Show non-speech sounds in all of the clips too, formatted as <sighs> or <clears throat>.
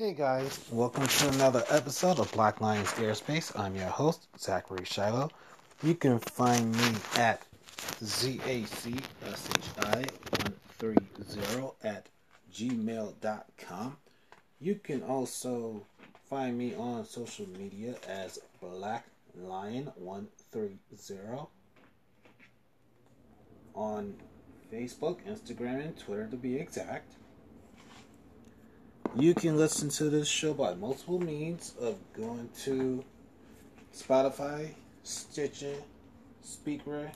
Hey guys, welcome to another episode of Black Lions Airspace. I'm your host, Zachary Shiloh. You can find me at ZACSHI130 at gmail.com. You can also find me on social media as Black Lion 130 on Facebook, Instagram, and Twitter to be exact. You can listen to this show by multiple means of going to Spotify, Stitcher, Spreaker,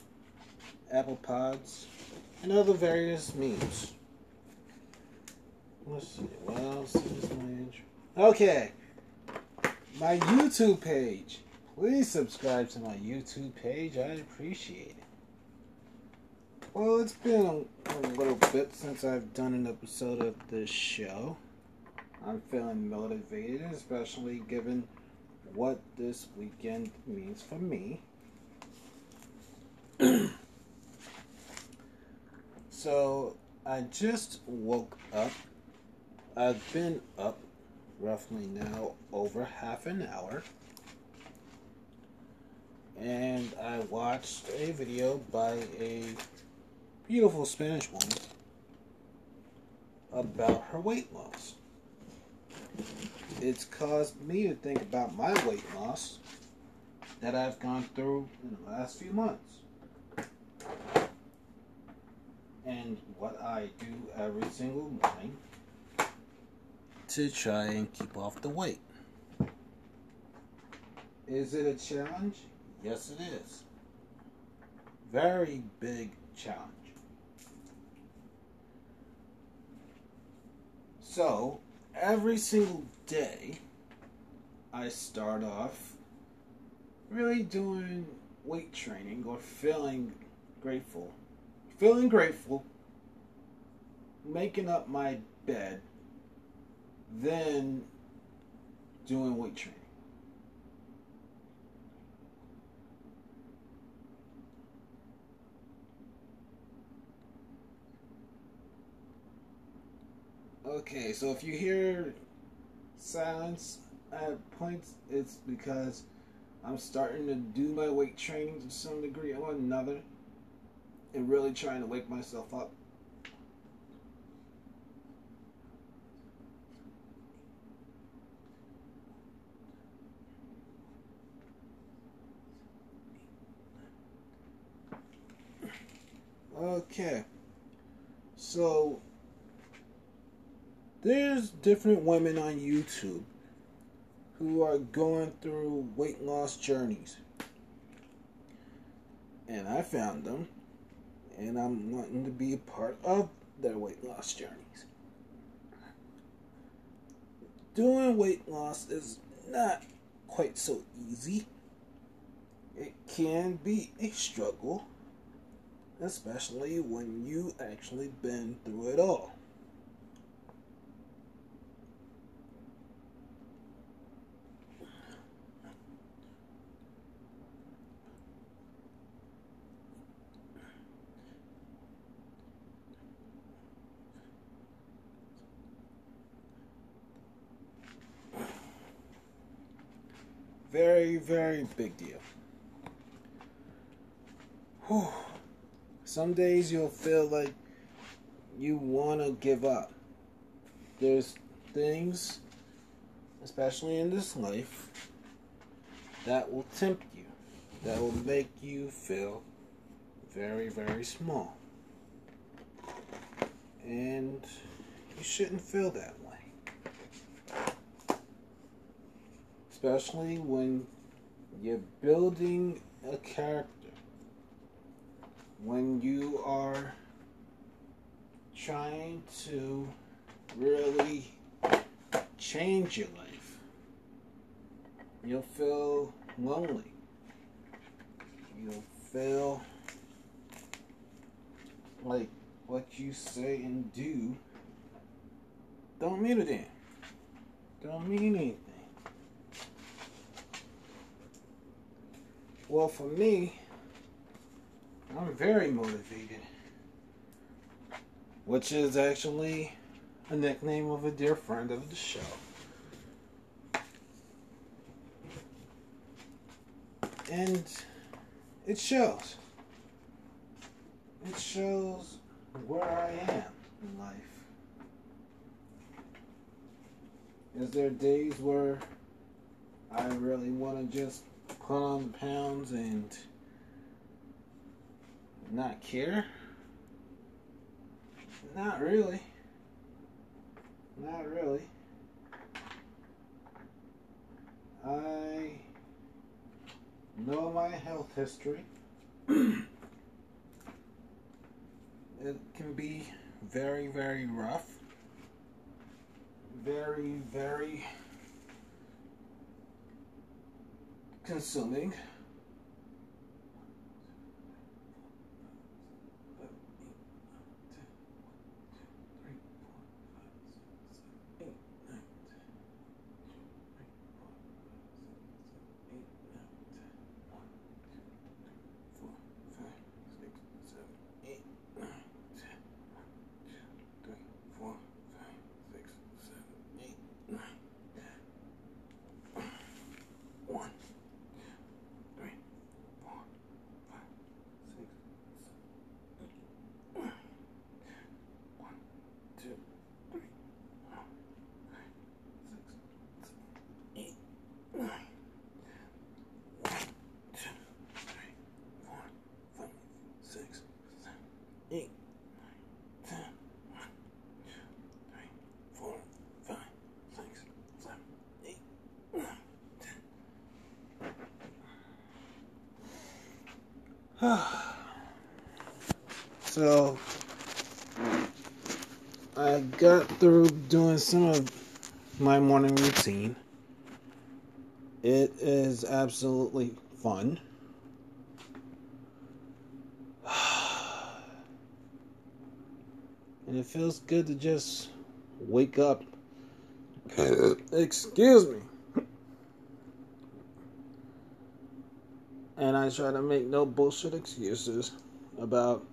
Apple Pods, and other various means. Let's see. What else is my intro? Okay. My YouTube page. Please subscribe to my YouTube page. I appreciate it. Well, it's been a, a little bit since I've done an episode of this show. I'm feeling motivated, especially given what this weekend means for me. <clears throat> so, I just woke up. I've been up roughly now over half an hour. And I watched a video by a beautiful Spanish woman about her weight loss it's caused me to think about my weight loss that I've gone through in the last few months. And what I do every single morning to try and keep off the weight. Is it a challenge? Yes, it is. Very big challenge. So, every single day, I start off really doing weight training or feeling grateful. Feeling grateful, making up my bed, then doing weight training. Okay, so if you hear silence at points, it's because I'm starting to do my weight training to some degree or another and really trying to wake myself up. Okay. So there's different women on YouTube who are going through weight loss journeys. And I found them, and I'm wanting to be a part of their weight loss journeys. Doing weight loss is not quite so easy. It can be a struggle, especially when you actually been through it all. Very, big deal. Whew. Some days you'll feel like you want to give up. There's things, especially in this life, that will tempt you, that will make you feel very, very small. And you shouldn't feel that way. especially when you're building a character, when you are trying to really change your life, you'll feel lonely. You'll feel like what you say and do don't mean a damn. Don't mean anything. Well, for me, I'm very motivated, which is actually a nickname of a dear friend of the show. And it shows. It shows where I am in life. Is there days where I really want to just put on the pounds and not care? Not really. Not really. I know my health history. <clears throat> it can be very, very rough. Very, very consuming. <sighs> so I got through doing some of my morning routine. It is absolutely fun. <sighs> And it feels good to just wake up. Excuse me. And I try to make no bullshit excuses about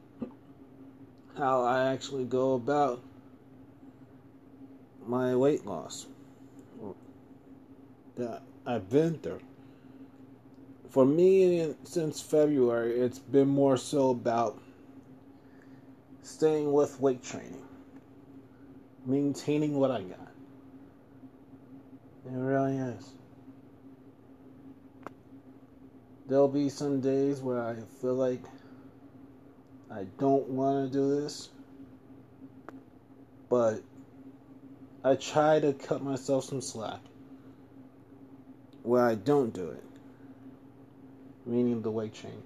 how I actually go about my weight loss that I've been through. For me, since February, it's been more so about staying with weight training, maintaining what I got. It really is. There'll be some days where I feel like I don't want to do this, but I try to cut myself some slack where I don't do it, meaning the weight chain.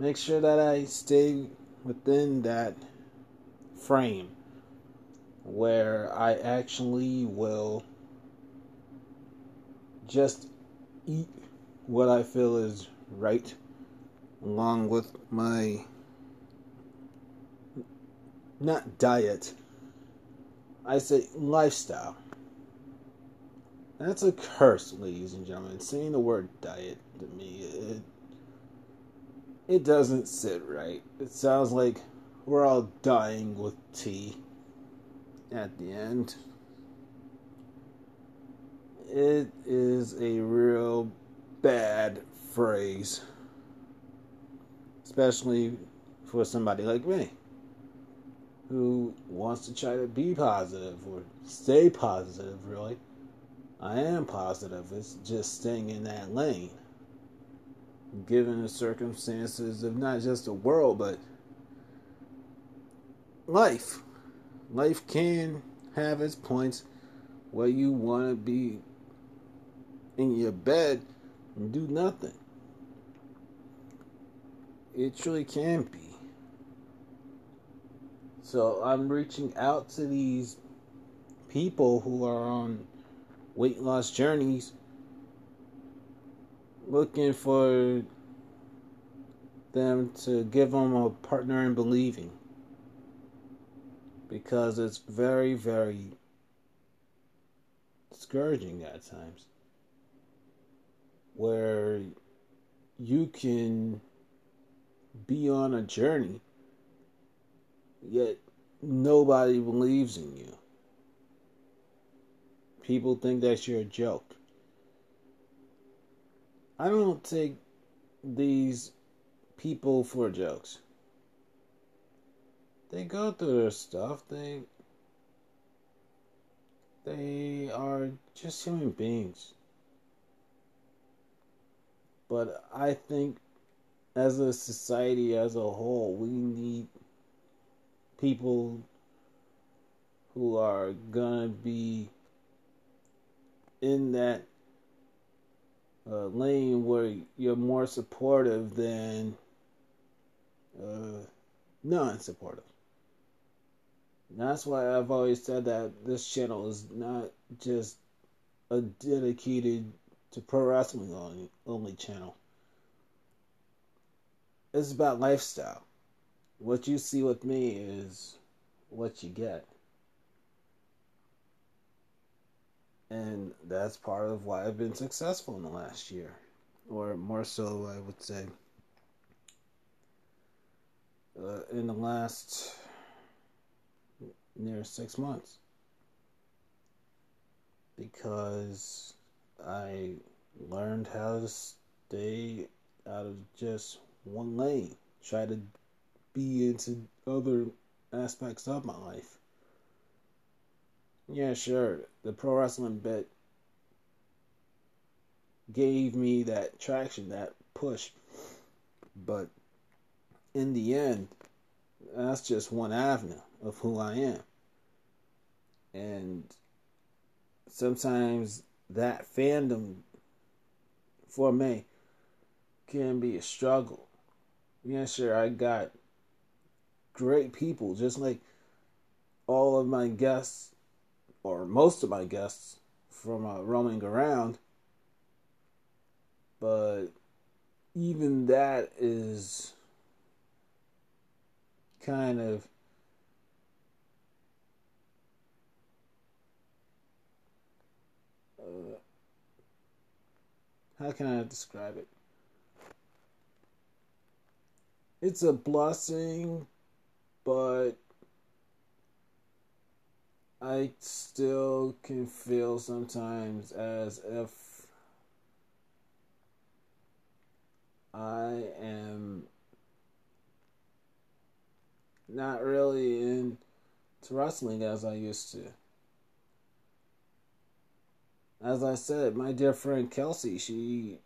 Make sure that I stay within that frame where I actually will just eat what I feel is right, along with my not diet, I say lifestyle. That's a curse, ladies and gentlemen. Saying the word diet to me, it, it doesn't sit right. It sounds like we're all dying with tea at the end. It is a real bad phrase, especially for somebody like me who wants to try to be positive or stay positive, really. I am positive. It's just staying in that lane. Given the circumstances of not just the world, but life. Life can have its points where you want to be in your bed and do nothing. It truly can't be. So I'm reaching out to these people who are on weight loss journeys looking for them to give them a partner in believing because it's very very discouraging at times where you can be on a journey, yet nobody believes in you. People think that you're a joke. I don't take these people for jokes. They go through their stuff. They they are just human beings. But I think as a society as a whole, we need people who are gonna be in that uh, lane where you're more supportive than uh, non-supportive. that's why I've always said that this channel is not just a dedicated to pro wrestling only, only channel. It's about lifestyle. What you see with me is what you get. And that's part of why I've been successful in the last year. Or more so, I would say, uh, in the last near six months. Because I learned how to stay out of just one lane, try to be into other aspects of my life. Yeah, sure. The pro wrestling bit gave me that traction, that push. But in the end, that's just one avenue of who I am. And sometimes that fandom for me can be a struggle. Yeah, sure, I got great people, just like all of my guests or most of my guests from uh, roaming around. But even that is kind of uh, how can I describe it? It's a blessing, but I still can feel sometimes as if I am not really into wrestling as I used to. As I said, my dear friend Kelsey, she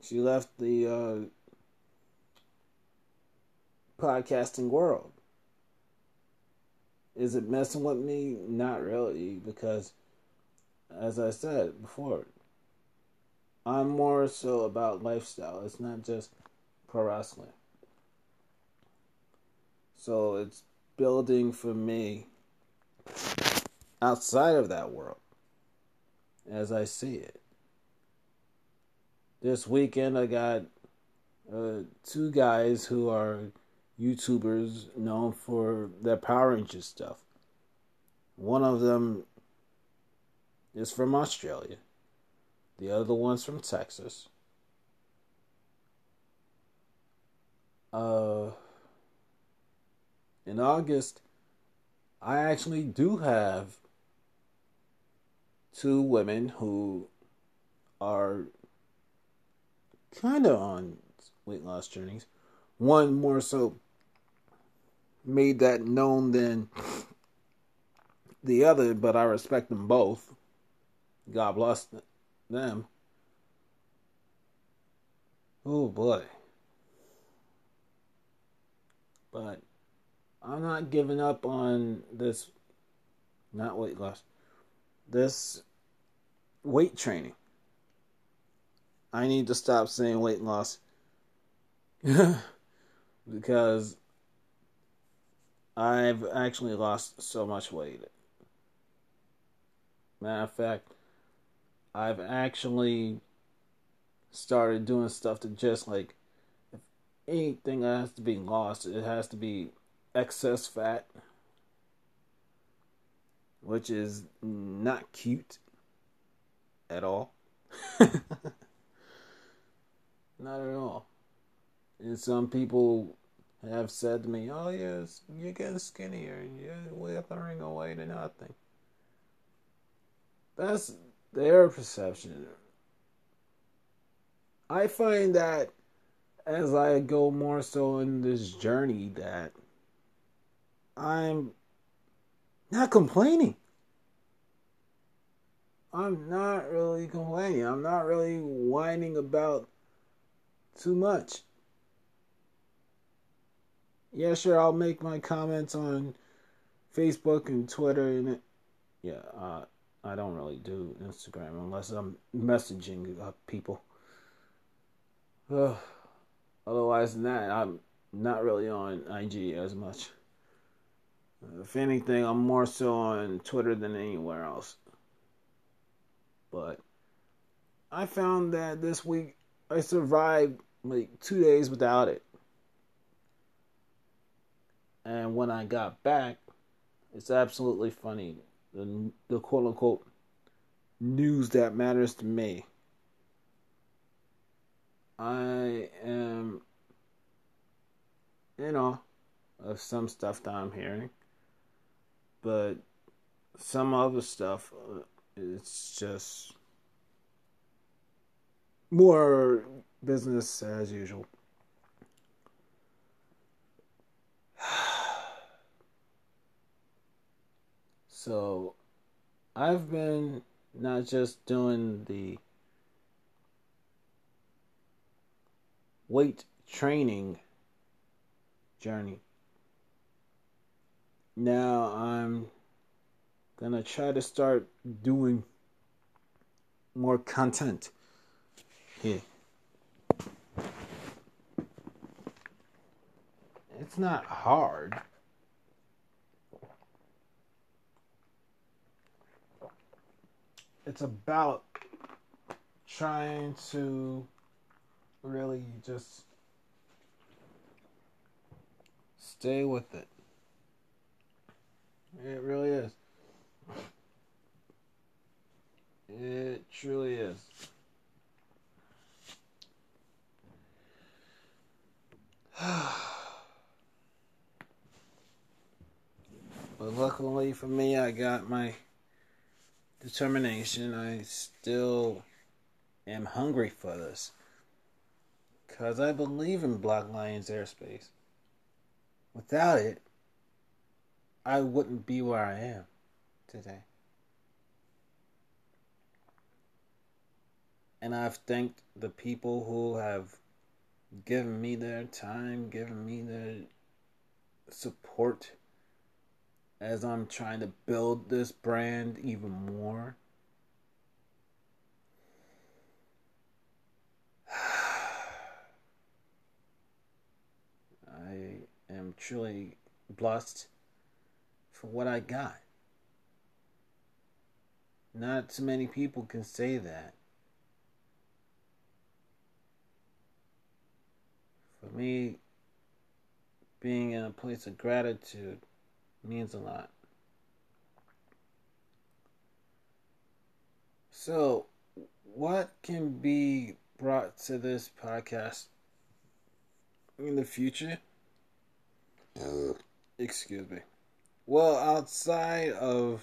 she left the uh, podcasting world. Is it messing with me? Not really, because as I said before, I'm more so about lifestyle. It's not just pro wrestling. So it's building for me outside of that world as I see it. This weekend, I got uh, two guys who are YouTubers known for their Power Rangers stuff. One of them is from Australia. The other one's from Texas. Uh, in August, I actually do have two women who are kind of on weight loss journeys. One more so made that known than the other, but I respect them both. God bless them. Oh boy. But I'm not giving up on this, not weight loss, this weight training. I need to stop saying weight loss <laughs> because I've actually lost so much weight. Matter of fact, I've actually started doing stuff to just like if anything has to be lost, it has to be excess fat, which is not cute at all. <laughs> not at all. And some people have said to me, "Oh yes, you're getting skinnier. And You're withering away to nothing." That's their perception. I find that as I go more so in this journey that I'm not complaining. I'm not really complaining. I'm not really whining about too much. Yeah, sure, I'll make my comments on Facebook and Twitter and it. Yeah, uh, I don't really do Instagram unless I'm messaging uh, people. Otherwise than that, I'm not really on IG as much. If anything, I'm more so on Twitter than anywhere else. But I found that this week I survived like two days without it. And when I got back, it's absolutely funny. The, the quote unquote news that matters to me. I am, you know, of some stuff that I'm hearing but some other stuff uh, it's just more business as usual. <sighs> So i've been not just doing the weight training journey now I'm gonna try to start doing more content here. It's not hard. It's about trying to really just stay with it. It really is. It truly is. <sighs> but luckily for me, I got my determination. I still am hungry for this. Because I believe in Black Lions Airspace. Without it, I wouldn't be where I am today. And I've thanked the people who have given me their time, given me their support as I'm trying to build this brand even more. <sighs> I am truly blessed for what I got. Not too many people can say that. For me, being in a place of gratitude means a lot. So, what can be brought to this podcast in the future? Uh, Excuse me. Well, outside of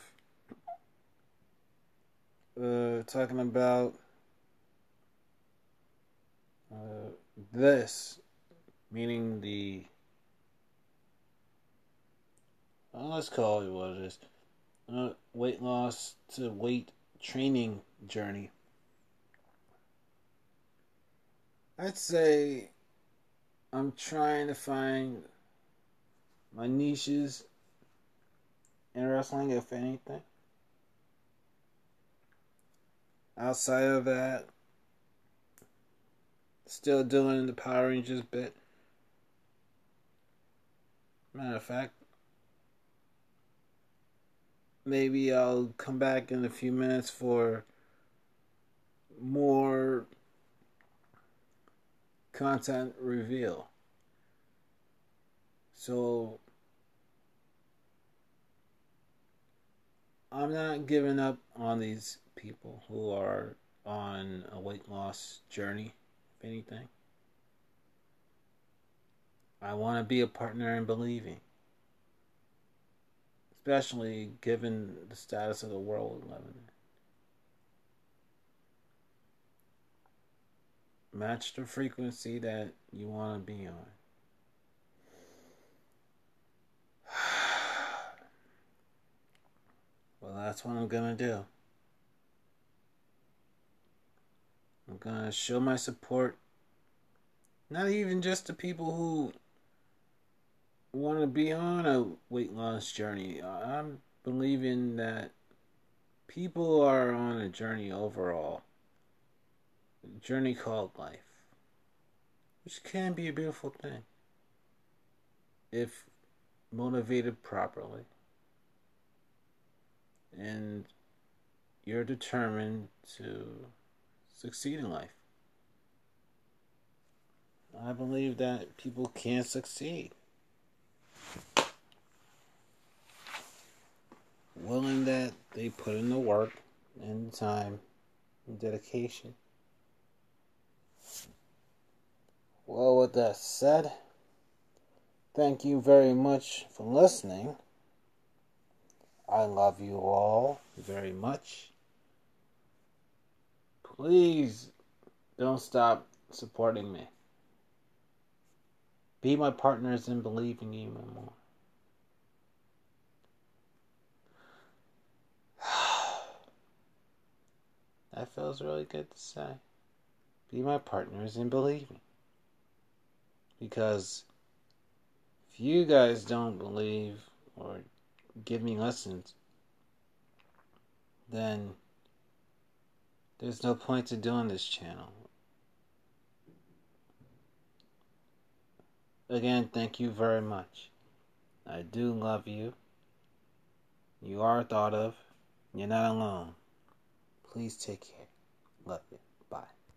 uh, talking about uh, this, meaning the uh, let's call it what it is, uh, weight loss to weight training journey. I'd say I'm trying to find my niches in wrestling, if anything. Outside of that, still doing the Power Rangers bit. Matter of fact, maybe I'll come back in a few minutes for more content reveal. So I'm not giving up on these people who are on a weight loss journey, if anything. I want to be a partner in believing, especially given the status of the world we live in. match the frequency that you want to be on. Well, that's what I'm gonna do. I'm gonna show my support, not even just to people who want to be on a weight loss journey. I'm believing that people are on a journey overall, a journey called life, which can be a beautiful thing if motivated properly and you're determined to succeed in life. I believe that people can succeed. Willing that they put in the work and time and dedication. Well, with that said, thank you very much for listening. I love you all very much. Please don't stop supporting me. Be my partners in believing even more. <sighs> that feels really good to say. Be my partners in believing. Because if you guys don't believe or give me lessons, then there's no point to doing this channel. Again, thank you very much. I do love you. You are thought of. You're not alone. Please take care. Love you.